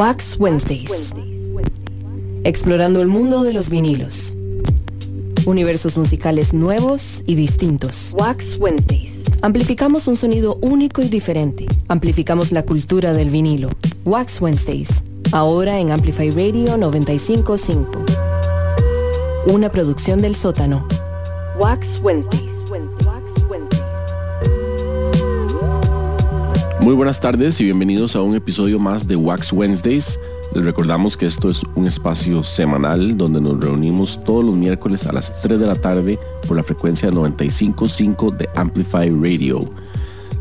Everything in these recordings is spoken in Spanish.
Wax Wednesdays. Explorando el mundo de los vinilos. Universos musicales nuevos y distintos. Wax Wednesdays. Amplificamos un sonido único y diferente. Amplificamos la cultura del vinilo. Wax Wednesdays. Ahora en Amplify Radio 955. Una producción del sótano. Wax Wednesdays. Muy buenas tardes y bienvenidos a un episodio más de Wax Wednesdays. Les recordamos que esto es un espacio semanal donde nos reunimos todos los miércoles a las 3 de la tarde por la frecuencia 955 de Amplify Radio.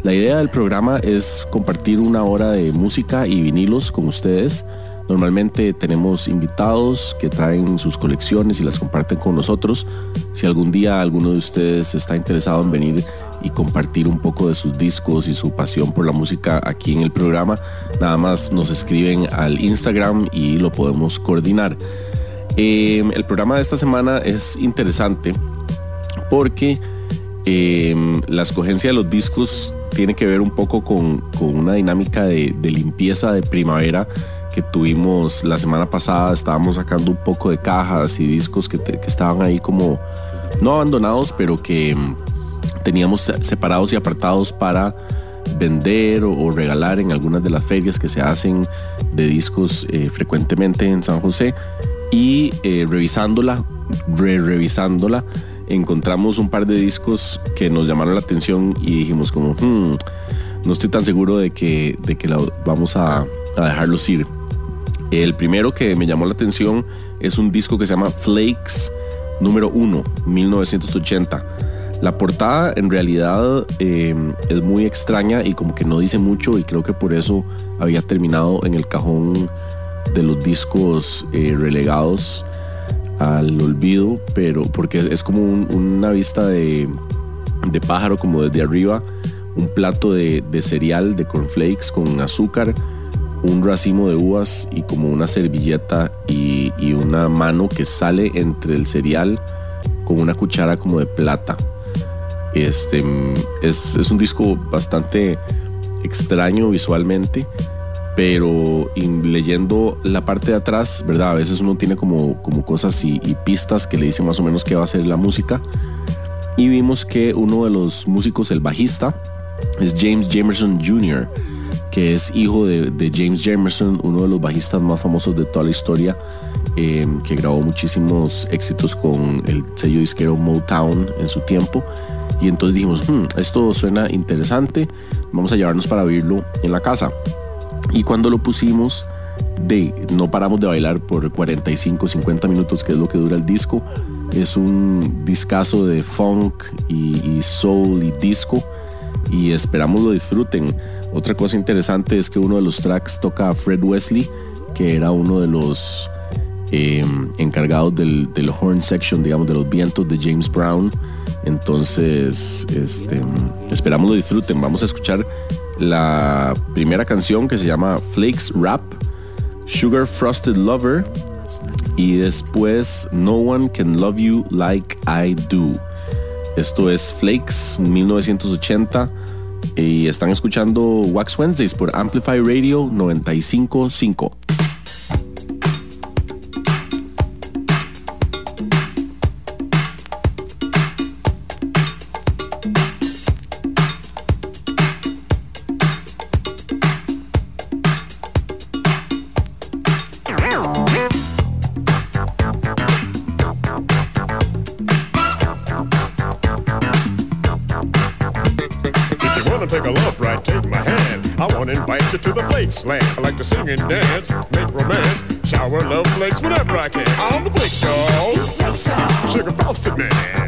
La idea del programa es compartir una hora de música y vinilos con ustedes. Normalmente tenemos invitados que traen sus colecciones y las comparten con nosotros. Si algún día alguno de ustedes está interesado en venir y compartir un poco de sus discos y su pasión por la música aquí en el programa, nada más nos escriben al Instagram y lo podemos coordinar. Em, el programa de esta semana es interesante porque em, la escogencia de los discos tiene que ver un poco con, una dinámica de, limpieza de primavera que tuvimos la semana pasada. Estábamos sacando un poco de cajas y discos que, que estaban ahí como no abandonados, pero que teníamos separados y apartados para vender o, regalar en algunas de las ferias que se hacen de discos eh, frecuentemente en San José y eh, revisándola, re revisándola, encontramos un par de discos que nos llamaron la atención y dijimos como, hmm, no estoy tan seguro de que, de que la, vamos a, a dejarlos ir. El primero que me llamó la atención es un disco que se llama Flakes número 1, 1980 la portada en realidad eh, es muy extraña y como que no dice mucho y creo que por eso había terminado en el cajón de los discos eh, relegados al olvido, pero porque es como una vista de, pájaro como desde arriba, un plato de, cereal de cornflakes con azúcar, un racimo de uvas y como una servilleta y una mano que sale entre el cereal con una cuchara como de plata. Este, es, un disco bastante extraño visualmente, pero leyendo la parte de atrás, ¿verdad? A veces uno tiene como, como cosas y, pistas que le dicen más o menos qué va a ser la música. Y vimos que uno de los músicos, el bajista, es James Jamerson Jr., que es hijo de, James Jamerson, uno de los bajistas más famosos de toda la historia, eh, que grabó muchísimos éxitos con el sello disquero Motown en su tiempo. Y entonces dijimos, hmm, esto suena interesante, vamos a llevarnos para oírlo en la casa. Y cuando lo pusimos, de, no paramos de bailar por 45, 50 minutos, que es lo que dura el disco. Es un discazo de funk y, soul y disco y esperamos lo disfruten. Otra cosa interesante es que uno de los tracks toca a Fred Wesley, que era uno de los eh, encargados del, del horn section, digamos, de los vientos de James Brown. Entonces, este, esperamos lo disfruten. Vamos a escuchar la primera canción que se llama Flakes Rap, Sugar Frosted Lover y después No One Can Love You Like I Do. Esto es Flakes 1980 y están escuchando Wax Wednesdays por Amplify Radio 955. Slam. I like to sing and dance, make romance, shower love flakes whenever I can. On the Flake Show. It's Flake Show. Sugar Frosted Man.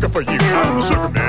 Lot of sugar for you. I'm the sugar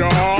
the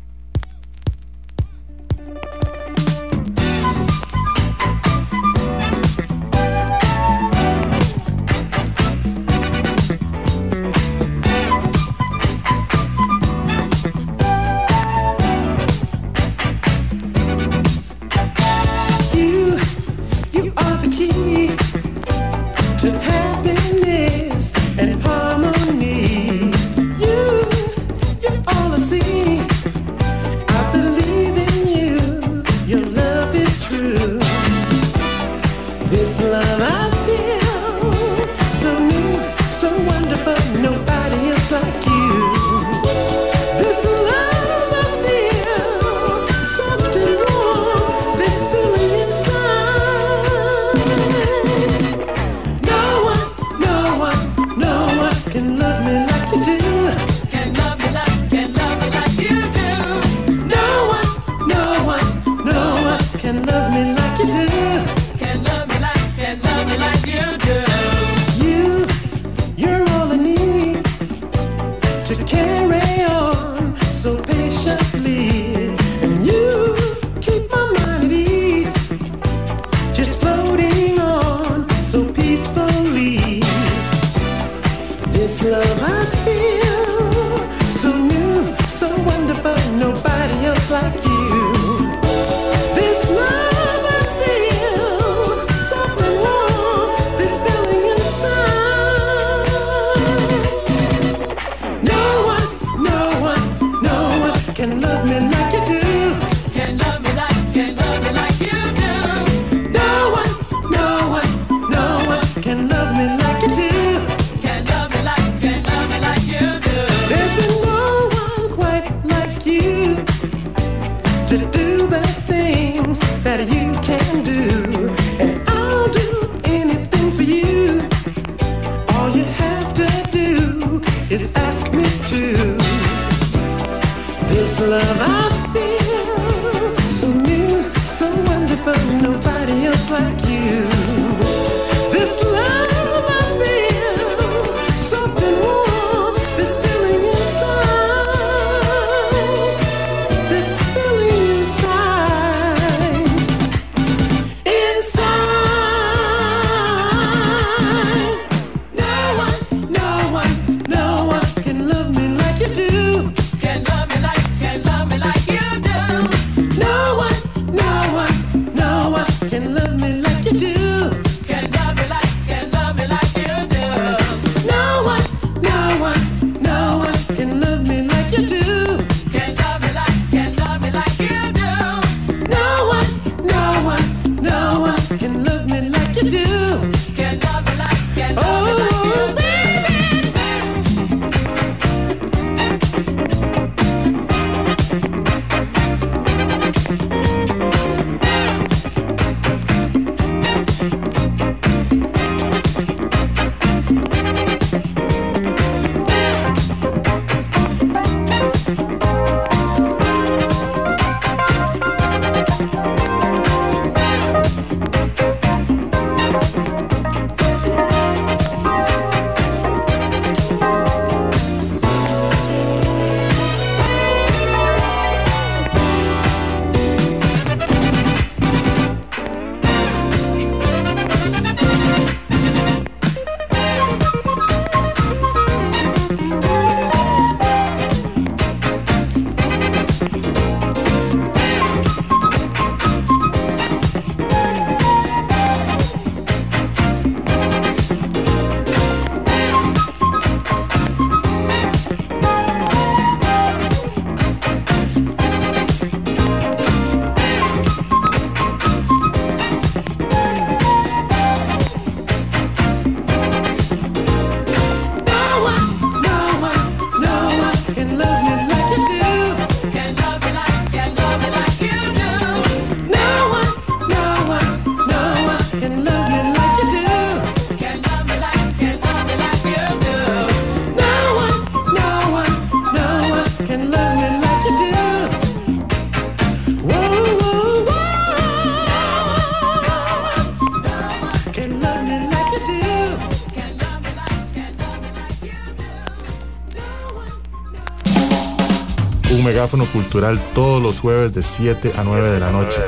Megáfono cultural todos los jueves de 7 a 9 de la noche.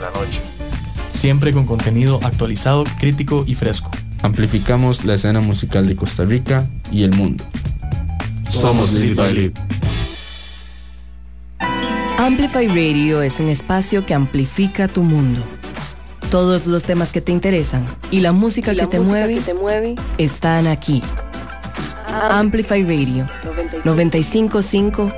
Siempre con contenido actualizado, crítico y fresco. Amplificamos la escena musical de Costa Rica y el mundo. Somos Lead by Lead. Amplify Radio es un espacio que amplifica tu mundo. Todos los temas que te interesan y la música, que, te mueve, están aquí. Amplify Radio 955,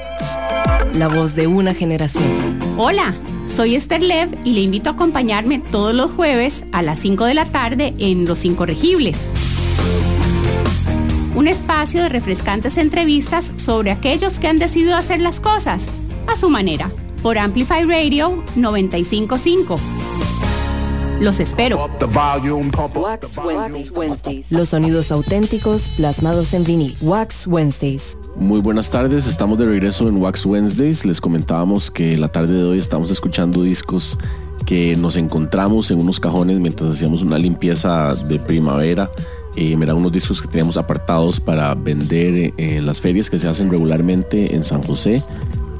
la voz de una generación. Hola, soy Esther Lev y le invito a acompañarme todos los jueves a las 5 de la tarde en Los Incorregibles. Un espacio de refrescantes entrevistas sobre aquellos que han decidido hacer las cosas a su manera por Amplify Radio 955. Volume. Wednesdays. Los sonidos auténticos plasmados en vinil. Wax Wednesdays. Muy buenas tardes, estamos de regreso en Wax Wednesdays. Les comentábamos que la tarde de hoy estamos escuchando discos que nos encontramos en unos cajones mientras hacíamos una limpieza de primavera. Eh, eran unos discos que teníamos apartados para vender en las ferias que se hacen regularmente en San José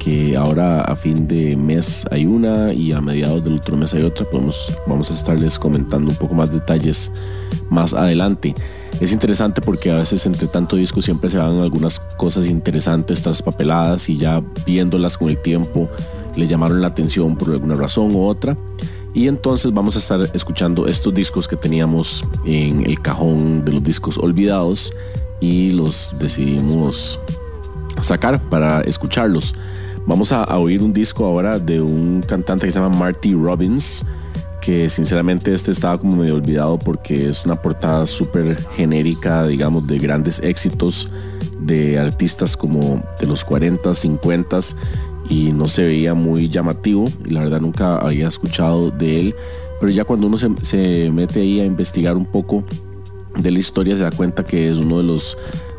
que ahora a fin de mes hay una y a mediados del otro mes hay otra. Podemos, vamos a estarles comentando un poco más detalles más adelante. Es interesante porque a veces entre tanto disco siempre se van algunas cosas interesantes traspapeladas y ya viéndolas con el tiempo le llamaron la atención por alguna razón u otra. Y entonces vamos a estar escuchando estos discos que teníamos en el cajón de los discos olvidados y los decidimos sacar para escucharlos. Vamos a, oír un disco ahora de un cantante que se llama Marty Robbins, que sinceramente este estaba como medio olvidado porque es una portada súper genérica, digamos, de grandes éxitos de artistas como de los 40, 50 y no se veía muy llamativo y la verdad nunca había escuchado de él, pero ya cuando uno se, se mete ahí a investigar un poco de la historia se da cuenta que es uno de los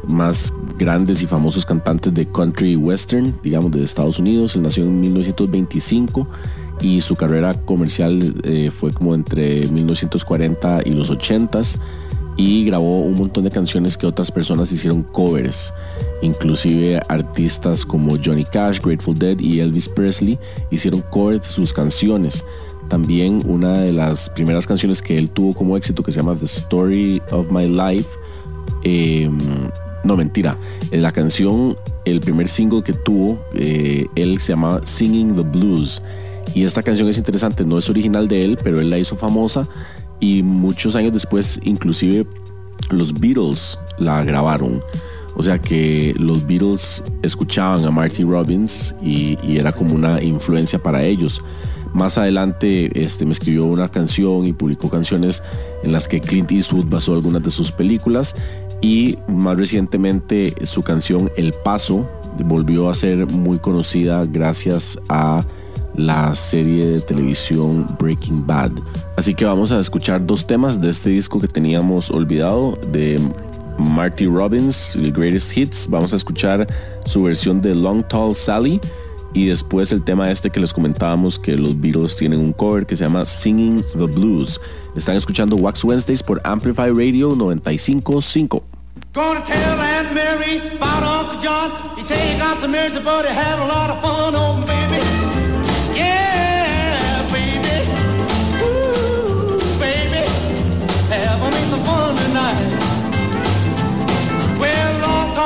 más grandes y famosos cantantes de country western, digamos, de Estados Unidos. Él nació en 1925 y su carrera comercial eh, fue como entre 1940 y los 80s y grabó un montón de canciones que otras personas hicieron covers, inclusive artistas como Johnny Cash, Grateful Dead y Elvis Presley hicieron covers de sus canciones. También una de las primeras canciones que él tuvo como éxito que se llama The Story of My Life eh, no, mentira. En la canción, el primer single que tuvo, eh, él se llamaba Singing the Blues. Y esta canción es interesante, no es original de él, pero él la hizo famosa y muchos años después, inclusive los Beatles la grabaron. O sea que los Beatles escuchaban a Marty Robbins y, y era como una influencia para ellos. Más adelante este, me escribió una canción y publicó canciones en las que Clint Eastwood basó algunas de sus películas y más recientemente su canción El Paso volvió a ser muy conocida gracias a la serie de televisión Breaking Bad. Así que vamos a escuchar dos temas de este disco que teníamos olvidado de Marty Robbins, el Greatest Hits. Vamos a escuchar su versión de Long Tall Sally y después el tema este que les comentábamos que los Beatles tienen un cover que se llama Singing the Blues. Están escuchando Wax Wednesdays por Amplify Radio 955. Gonna tell Aunt Mary about Uncle John. He said he got the marriage, but he had a lot of fun, oh baby.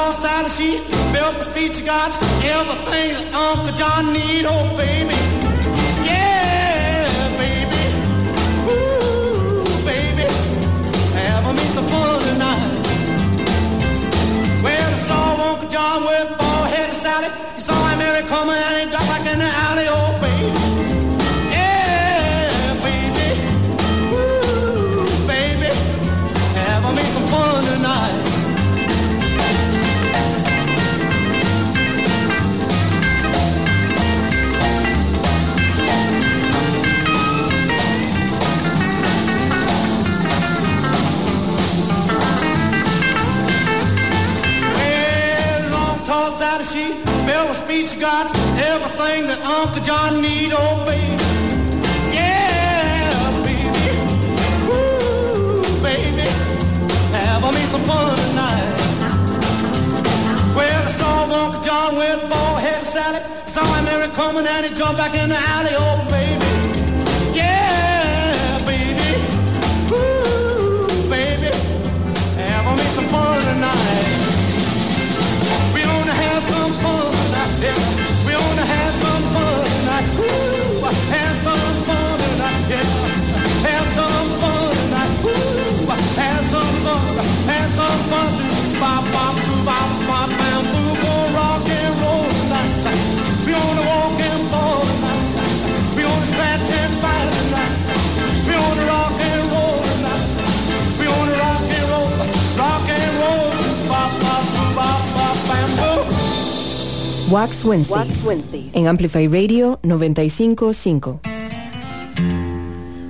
Tall side of she built the speech, you got everything that Uncle John need, oh baby. Yeah, baby. Ooh, baby. Having me some fun tonight. Well, I saw Uncle John with bald headed Sally. He saw Aunt Mary coming and he dropped like in the alley, oh baby. A got everything that Uncle John need, oh baby. Yeah, baby. Ooh, baby. Having me some fun tonight. Well, I saw Uncle John with bald headed Sally. Saw him come woman and he jumped back in the alley, oh baby. Wax Wednesdays, en Amplify Radio 955.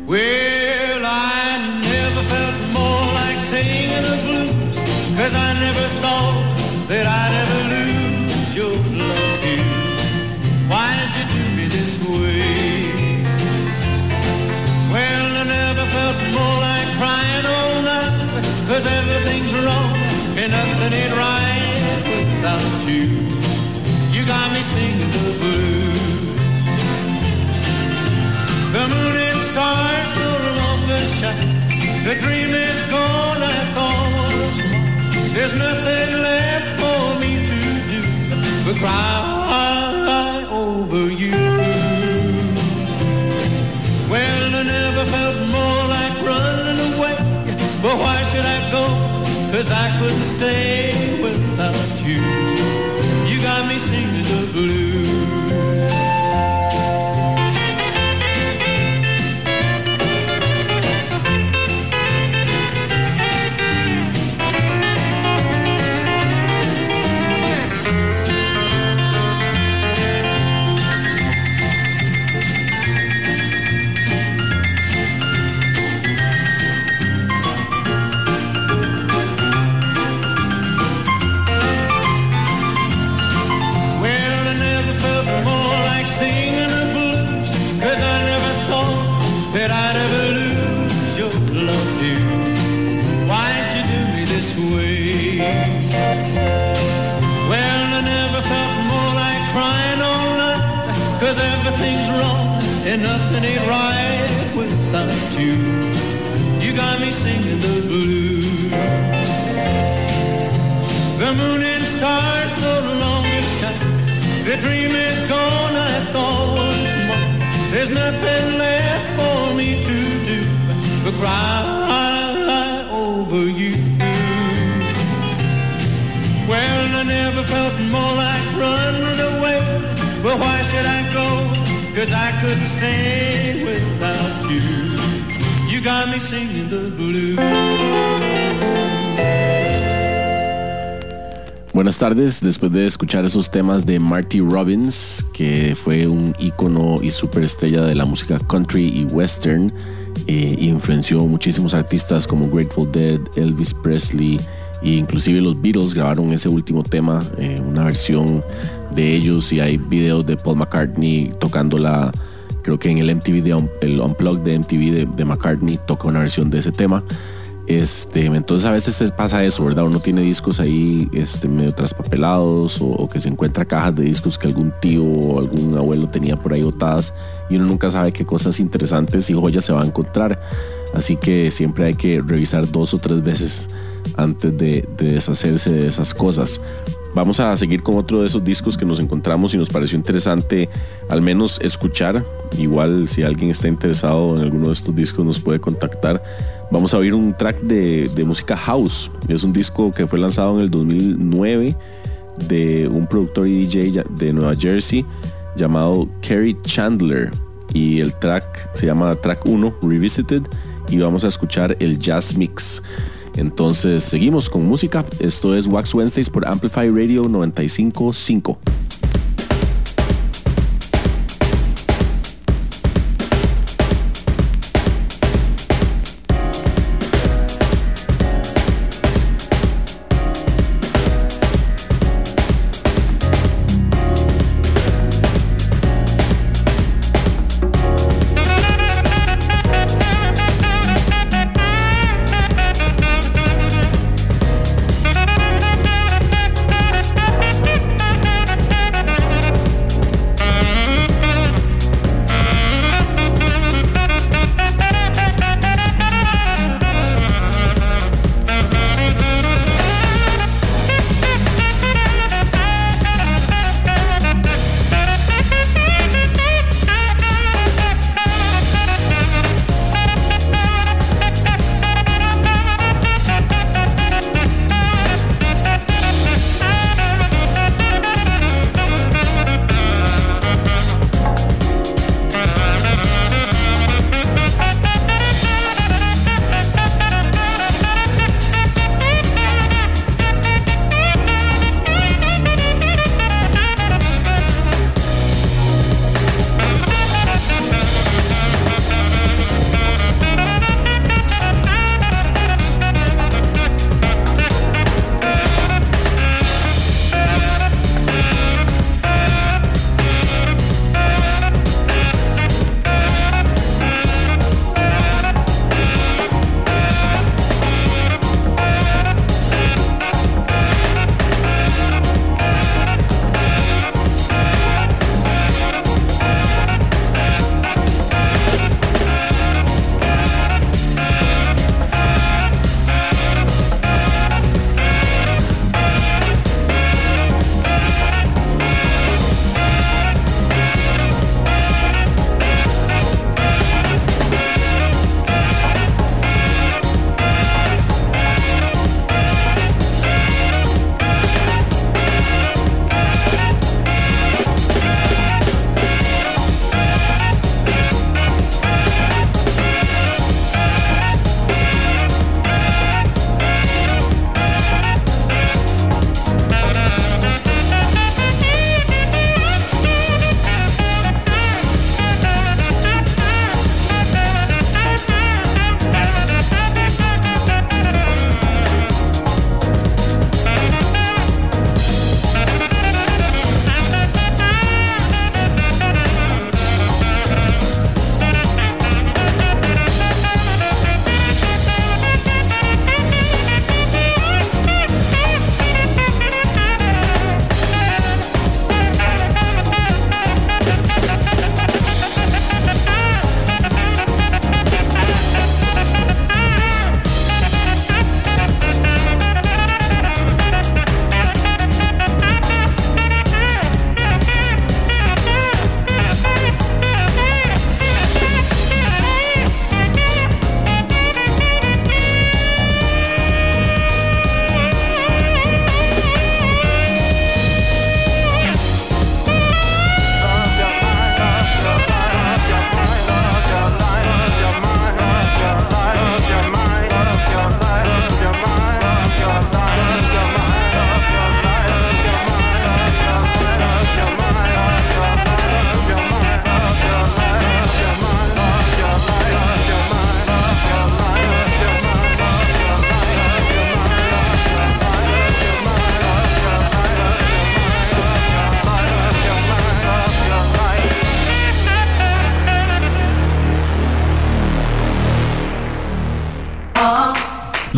Well, I never felt more like singing the blues, cause I never thought that I'd ever lose your love here. Why did you do me this way? Well, I never felt more like crying all night, cause everything's wrong and nothing ain't right moon and stars no longer shine. The dream is gone, I thought. There's nothing left for me to do but cry over you. Well, I never felt more like running away. But why should I go? Cause I couldn't stay without you. You got me singing the blues. Después de escuchar esos temas de Marty Robbins, que fue un ícono y superestrella de la música country y western, eh, influenció muchísimos artistas como Grateful Dead, Elvis Presley e inclusive los Beatles grabaron ese último tema, eh, una versión de ellos y hay videos de Paul McCartney tocándola, creo que en el MTV, de, el Unplugged de MTV de McCartney toca una versión de ese tema. Este, entonces a veces es- pasa eso, ¿verdad? Uno tiene discos ahí este, medio traspapelados o, o que se encuentra cajas de discos que algún tío o algún abuelo tenía por ahí botadas y uno nunca sabe qué cosas interesantes y joyas se va a encontrar. Así que siempre hay que revisar dos o tres veces antes de deshacerse de esas cosas. Vamos a seguir con otro de esos discos que nos encontramos y nos pareció interesante al menos escuchar. Igual si alguien está interesado en alguno de estos discos nos puede contactar. Vamos a oír un track de, música house. Es un disco que fue lanzado en el 2009 de un productor y DJ de Nueva Jersey llamado Kerry Chandler. Y el track se llama Track 1 Revisited y vamos a escuchar el Jazz Mix. Entonces seguimos con música. Esto es Wax Wednesdays por Amplify Radio 955.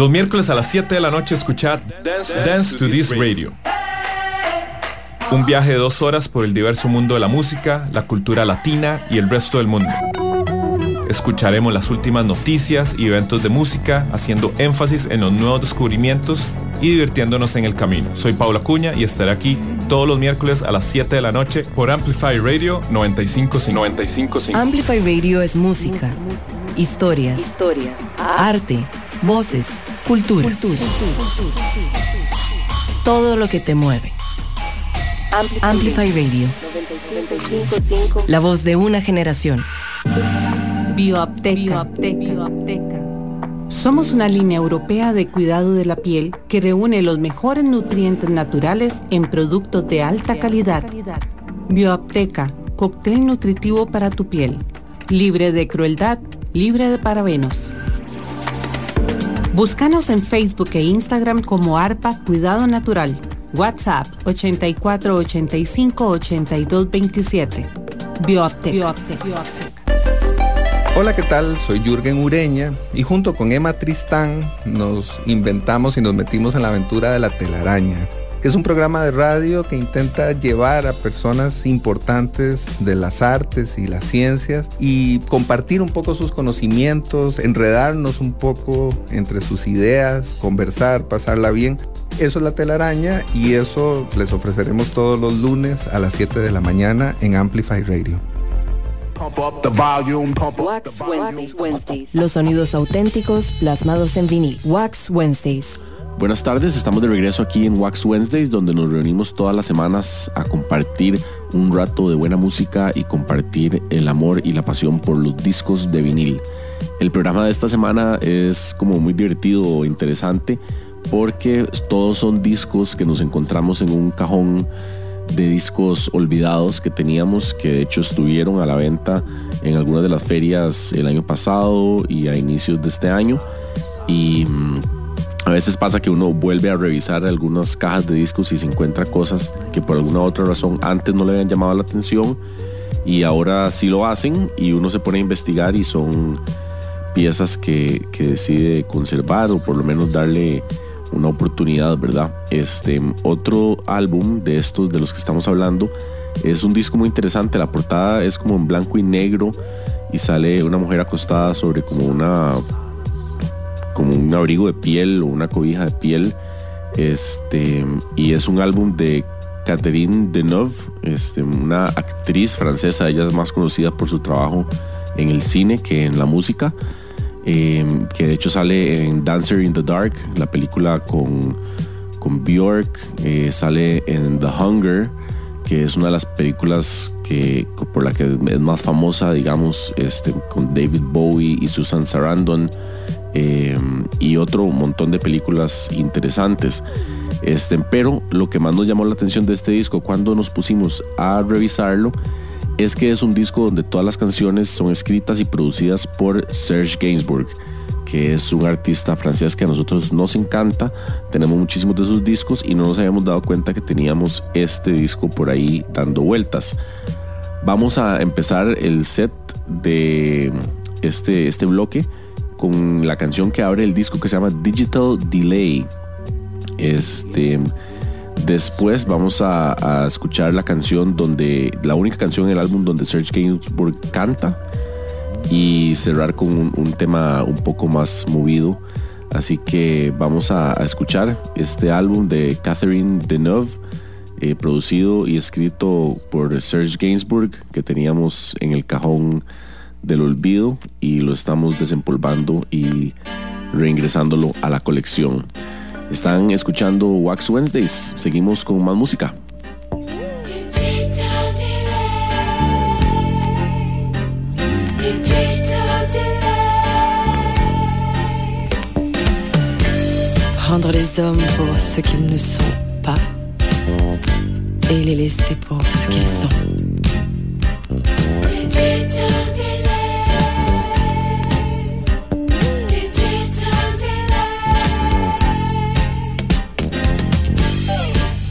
Los miércoles a las 7 de la noche escuchad Dance to This Radio. Un viaje de dos horas por el diverso mundo de la música, la cultura latina y el resto del mundo. Escucharemos las últimas noticias y eventos de música, haciendo énfasis en los nuevos descubrimientos y divirtiéndonos en el camino. Soy Paula Cuña y estaré aquí todos los miércoles a las 7 de la noche por Amplify Radio 955. Amplify Radio es música, historias, arte, voces, cultura. Todo lo que te mueve. Amplify Radio. La voz de una generación. Bioapteca. Somos una línea europea de cuidado de la piel que reúne los mejores nutrientes naturales en productos de alta calidad. Bioapteca, cóctel nutritivo para tu piel. Libre de crueldad, libre de parabenos. Búscanos en Facebook e Instagram como ARPA Cuidado Natural. WhatsApp 8485 8227. Bioapteca. Hola, ¿qué tal? Soy Jürgen Ureña y junto con Emma Tristán nos inventamos y nos metimos en la aventura de la telaraña, que es un programa de radio que intenta llevar a personas importantes de las artes y las ciencias y compartir un poco sus conocimientos, enredarnos un poco entre sus ideas, conversar, pasarla bien. Eso es la telaraña y eso les ofreceremos todos los lunes a las 7 de la mañana en Amplify Radio. Pump up the volume, pump up the volume. Los sonidos auténticos plasmados en vinil. Wax Wednesdays. Buenas tardes, estamos de regreso aquí en Wax Wednesdays, donde nos reunimos todas las semanas a compartir un rato de buena música y compartir el amor y la pasión por los discos de vinil. El programa de esta semana es como muy divertido e interesante porque todos son discos que nos encontramos en un cajón de discos olvidados que teníamos, que de hecho estuvieron a la venta en algunas de las ferias el año pasado y a inicios de este año. Y mm, a veces pasa que uno vuelve a revisar algunas cajas de discos y se encuentra cosas que por alguna otra razón antes no le habían llamado la atención y ahora sí lo hacen y uno se pone a investigar y son piezas que, que decide conservar o por lo menos darle una oportunidad, ¿verdad? Este otro álbum de estos de los que estamos hablando es un disco muy interesante. La portada es como en blanco y negro y sale una mujer acostada sobre como una como un abrigo de piel o una cobija de piel. Este y es un álbum de Catherine Deneuve, este, una actriz francesa. Ella es más conocida por su trabajo en el cine que en la música eh, que de hecho sale en Dancer in the Dark, la película con, con Bjork, eh, sale en The Hunger, que es una de las películas que, por la que es más famosa, digamos, este, con David Bowie y Susan Sarandon, eh, y otro montón de películas interesantes. Este, pero lo que más nos llamó la atención de este disco cuando nos pusimos a revisarlo es que es un disco donde todas las canciones son escritas y producidas por Serge Gainsbourg, que es un artista francés que a nosotros nos encanta. Tenemos muchísimos de sus discos y no nos habíamos dado cuenta que teníamos este disco por ahí dando vueltas. Vamos a empezar el set de este, este bloque con la canción que abre el disco que se llama Digital Delay. Este, después vamos a, escuchar la canción donde, la única canción en el álbum donde Serge Gainsbourg canta y cerrar con un, tema un poco más movido. Así que vamos a, a escuchar este álbum de Catherine Deneuve, eh, producido y escrito por Serge Gainsbourg, que teníamos en el cajón del olvido y lo estamos desempolvando y reingresándolo a la colección. Están escuchando Wax Wednesdays. Seguimos con más música.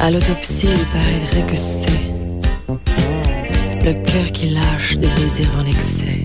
À l'autopsie, il paraîtrait que c'est le cœur qui lâche des baisers en excès.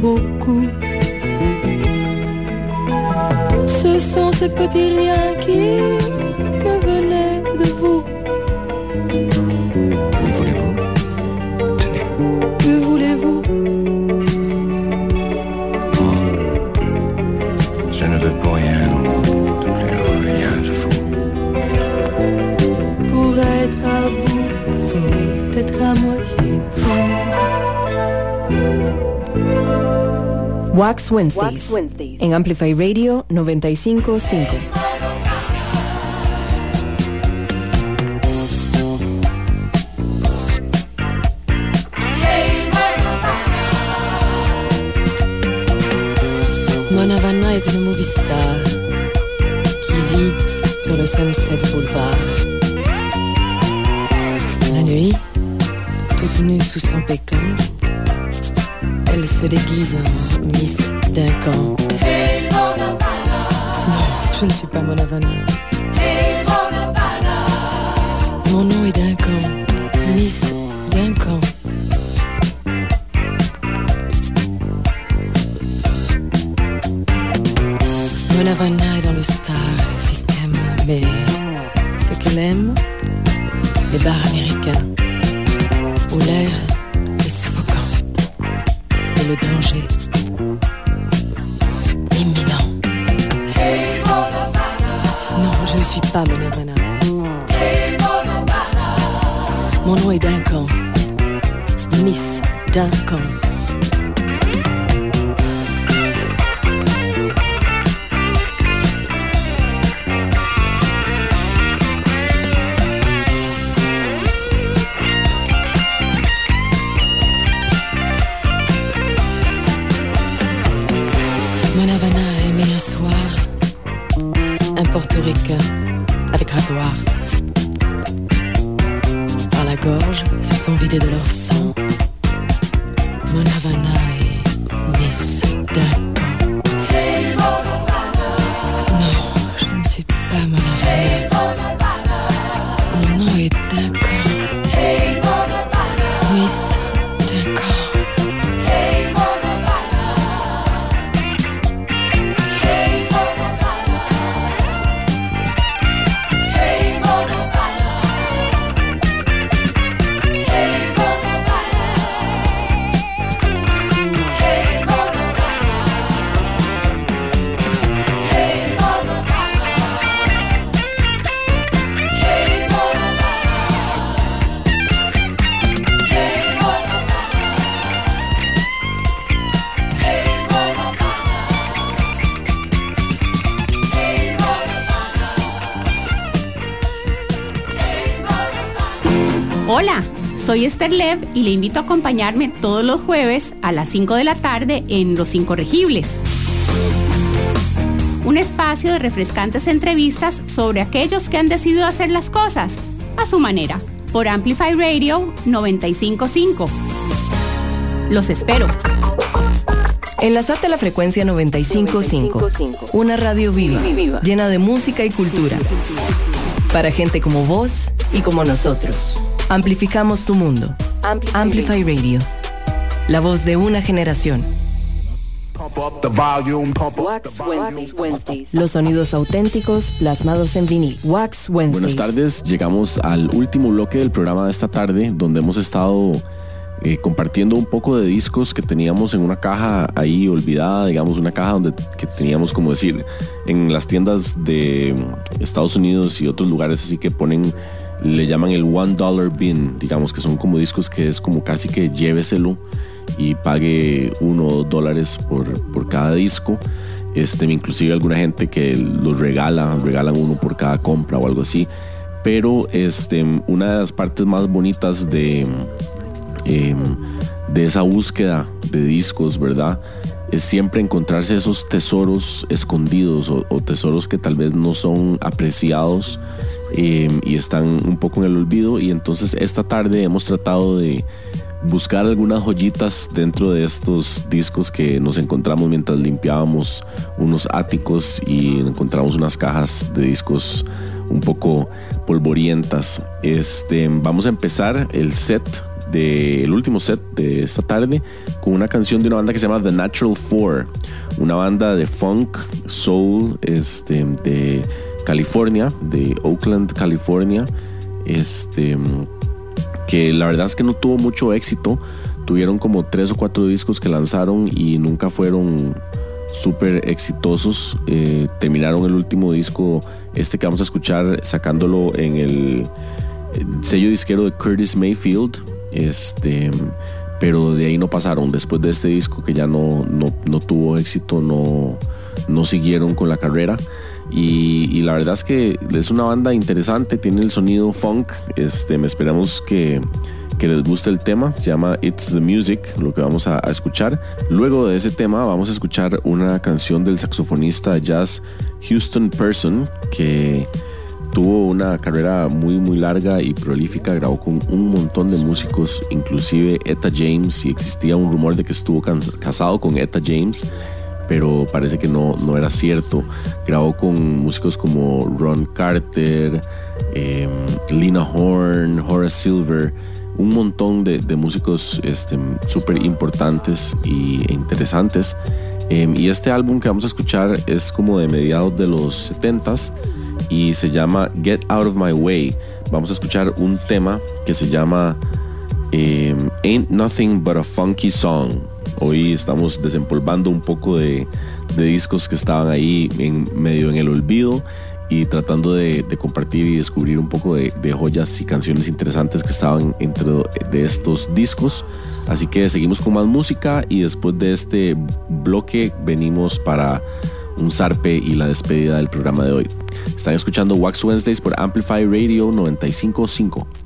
beaucoup. Ce sont ces petits liens qui Wednesdays, en Amplify Radio 955. Mona Vanna est une movie star qui vit sur le Sunset Boulevard. La nuit, toute nue sous son pécan, elle se déguise en never know. Soy Esther Lev y le invito a acompañarme todos los jueves a las 5 de la tarde en Los Incorregibles. Un espacio de refrescantes entrevistas sobre aquellos que han decidido hacer las cosas a su manera por Amplify Radio 955. Los espero. Enlazate a la frecuencia 955, una radio viva, llena de música y cultura. Para gente como vos y como nosotros. Amplificamos tu mundo. Amplify Radio. La voz de una generación. Pump up the volume, pump up the volume. Los sonidos auténticos plasmados en vinil. Wax Wednesdays. Buenas tardes, llegamos al último bloque del programa de esta tarde, donde hemos estado eh, compartiendo un poco de discos que teníamos en una caja ahí olvidada, digamos, una caja donde que teníamos, como decir, en las tiendas de Estados Unidos y otros lugares así que ponen, le llaman el one dollar bin, digamos, que son como discos que es como casi que lléveselo y pague uno o dos dólares por, por cada disco. Este, inclusive alguna gente que los regala, regalan uno por cada compra o algo así. Pero este, una de las partes más bonitas de, em, de esa búsqueda de discos, ¿verdad? Es siempre encontrarse esos tesoros escondidos o, o tesoros que tal vez no son apreciados em, y están un poco en el olvido. Y entonces esta tarde hemos tratado de buscar algunas joyitas dentro de estos discos que nos encontramos mientras limpiábamos unos áticos y encontramos unas cajas de discos un poco polvorientas. Este, vamos a empezar el set de, el último set de esta tarde con una canción de una banda que se llama The Natural Four, una banda de funk, soul, este, de California, de Oakland, California. Este, que la verdad es que no tuvo mucho éxito. Tuvieron como tres o cuatro discos que lanzaron y nunca fueron súper exitosos. Eh, terminaron el último disco, este que vamos a escuchar, sacándolo en el, el sello disquero de Curtis Mayfield. Este, pero de ahí no pasaron. Después de este disco que ya no, no, no tuvo éxito, no, no siguieron con la carrera. Y, la verdad es que es una banda interesante, tiene el sonido funk. Este, me esperamos que, que les guste el tema. Se llama It's the Music, lo que vamos a, a, escuchar. Luego de ese tema, vamos a escuchar una canción del saxofonista jazz Houston Person que tuvo una carrera muy muy larga y prolífica, grabó con un montón de músicos, inclusive Etta James, y existía un rumor de que estuvo casado con Etta James pero parece que no, no era cierto. Grabó con músicos como Ron Carter, eh, Lina Horn, Horace Silver, un montón de, músicos este, súper importantes e interesantes. Eh, y este álbum que vamos a escuchar es como de mediados de los 70s y se llama Get Out of My Way. Vamos a escuchar un tema que se llama eh, Ain't Nothing But a Funky Song. Hoy estamos desempolvando un poco de, discos que estaban ahí en medio en el olvido y tratando de, compartir y descubrir un poco de, de joyas y canciones interesantes que estaban entre de estos discos. Así que seguimos con más música y después de este bloque venimos para un zarpe y la despedida del programa de hoy. Están escuchando Wax Wednesdays por Amplify Radio 955.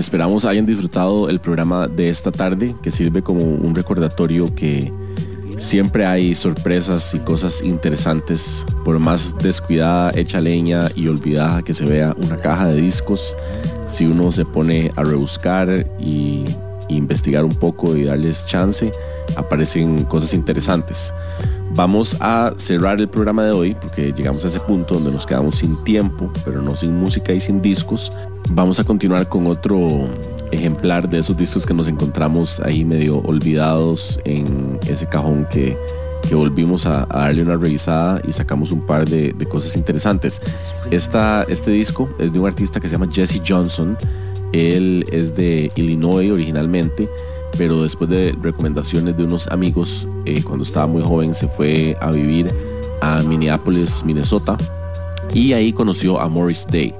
Esperamos hayan disfrutado el programa de esta tarde, que sirve como un recordatorio que siempre hay sorpresas y cosas interesantes. Por más descuidada, hecha leña y olvidada que se vea una caja de discos, si uno se pone a rebuscar y, investigar un poco y darles chance, aparecen cosas interesantes. Vamos a cerrar el programa de hoy porque llegamos a ese punto donde nos quedamos sin tiempo, pero no sin música y sin discos. Vamos a continuar con otro ejemplar de esos discos que nos encontramos ahí medio olvidados en ese cajón que, que volvimos a, darle una revisada y sacamos un par de, de cosas interesantes. Esta, este disco es de un artista que se llama Jesse Johnson. Él es de Illinois originalmente, pero después de recomendaciones de unos amigos, eh, cuando estaba muy joven se fue a vivir a Minneapolis, Minnesota, y ahí conoció a Morris Day.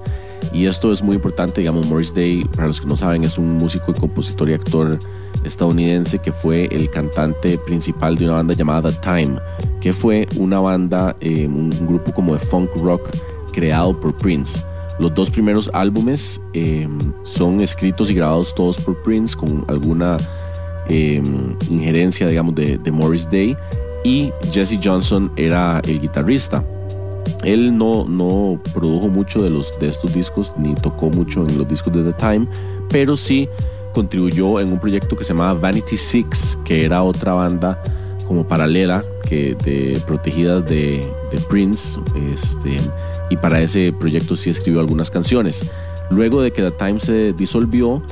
Y esto es muy importante, digamos, Morris Day, para los que no saben, es un músico y compositor y actor estadounidense que fue el cantante principal de una banda llamada Time, que fue una banda, eh, un, grupo como de funk rock creado por Prince. Los dos primeros álbumes eh, son escritos y grabados todos por Prince con alguna eh, injerencia, digamos, de, de Morris Day y Jesse Johnson era el guitarrista. Él no, no produjo mucho de, los, de estos discos ni tocó mucho en los discos de The Time, pero sí contribuyó en un proyecto que se llamaba Vanity Six, que era otra banda como paralela que de protegidas de, de Prince. Este, y para ese proyecto sí escribió algunas canciones. Luego de que The Time se disolvió,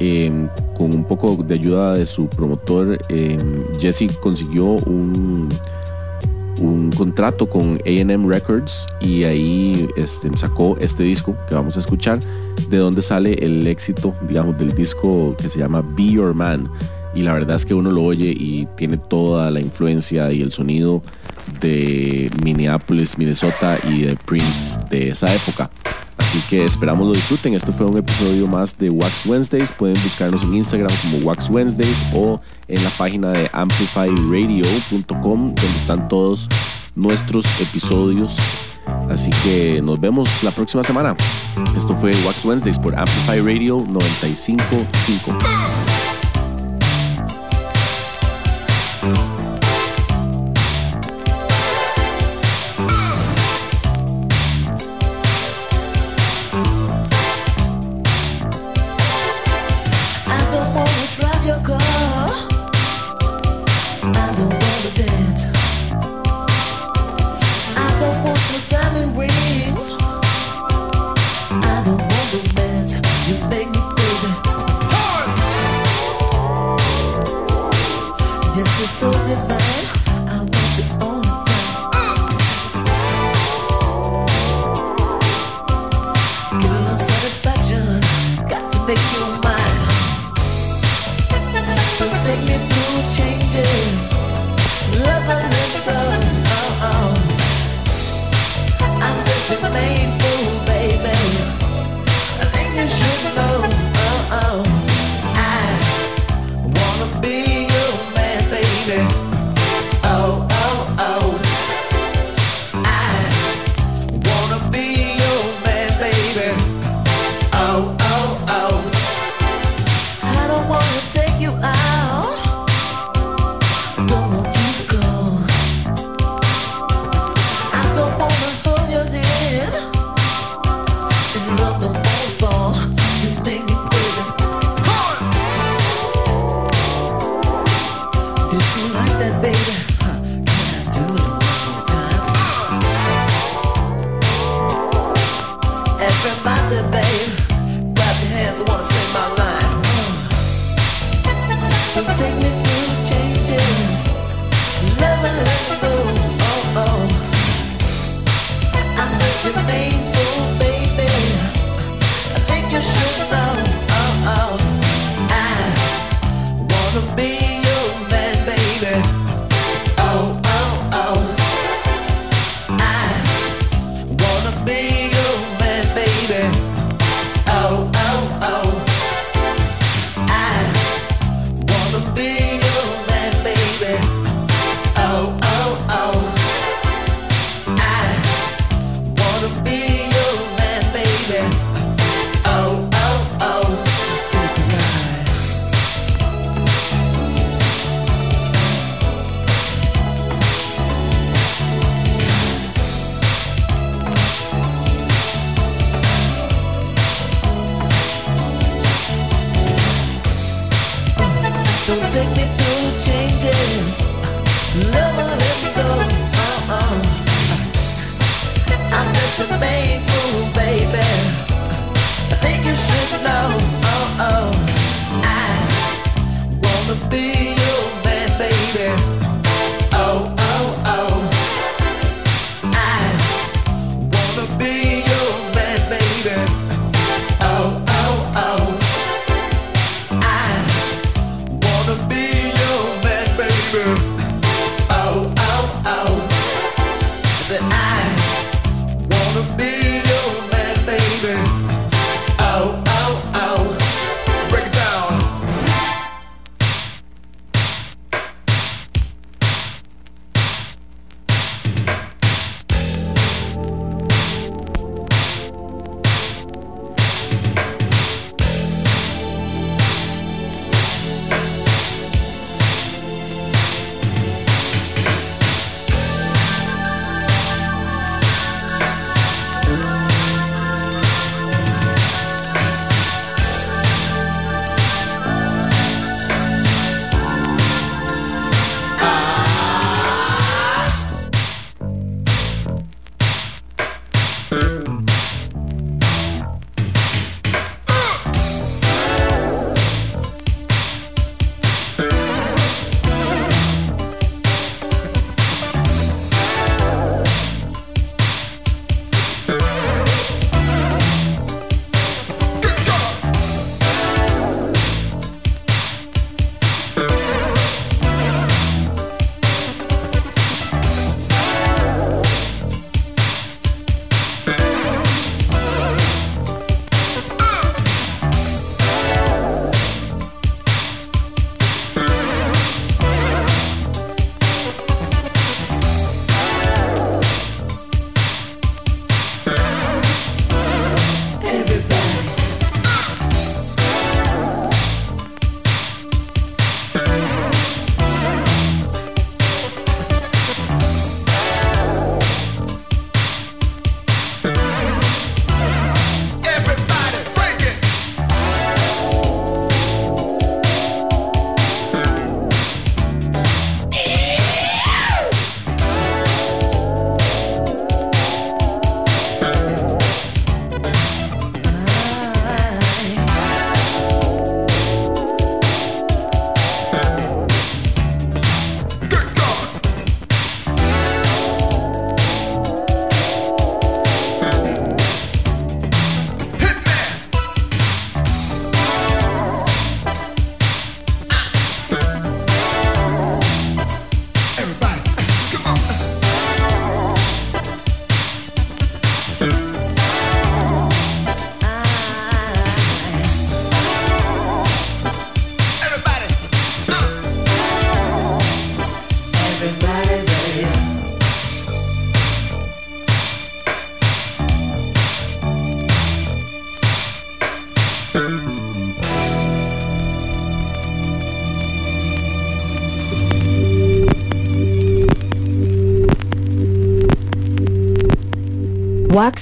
eh, con un poco de ayuda de su promotor, eh, Jesse consiguió un, un contrato con AM Records y ahí este, sacó este disco que vamos a escuchar, de donde sale el éxito, digamos, del disco que se llama Be Your Man. Y la verdad es que uno lo oye y tiene toda la influencia y el sonido de Minneapolis, Minnesota y de Prince de esa época. Así que esperamos lo disfruten. Esto fue un episodio más de Wax Wednesdays. Pueden buscarnos en Instagram como Wax Wednesdays o en la página de amplifyradio.com donde están todos nuestros episodios. Así que nos vemos la próxima semana. Esto fue Wax Wednesdays por Amplify Radio 955. Don't take me through changes. Never let me go. Uh-uh. I'm just a baby. I think you should know. Oh oh. I wanna be.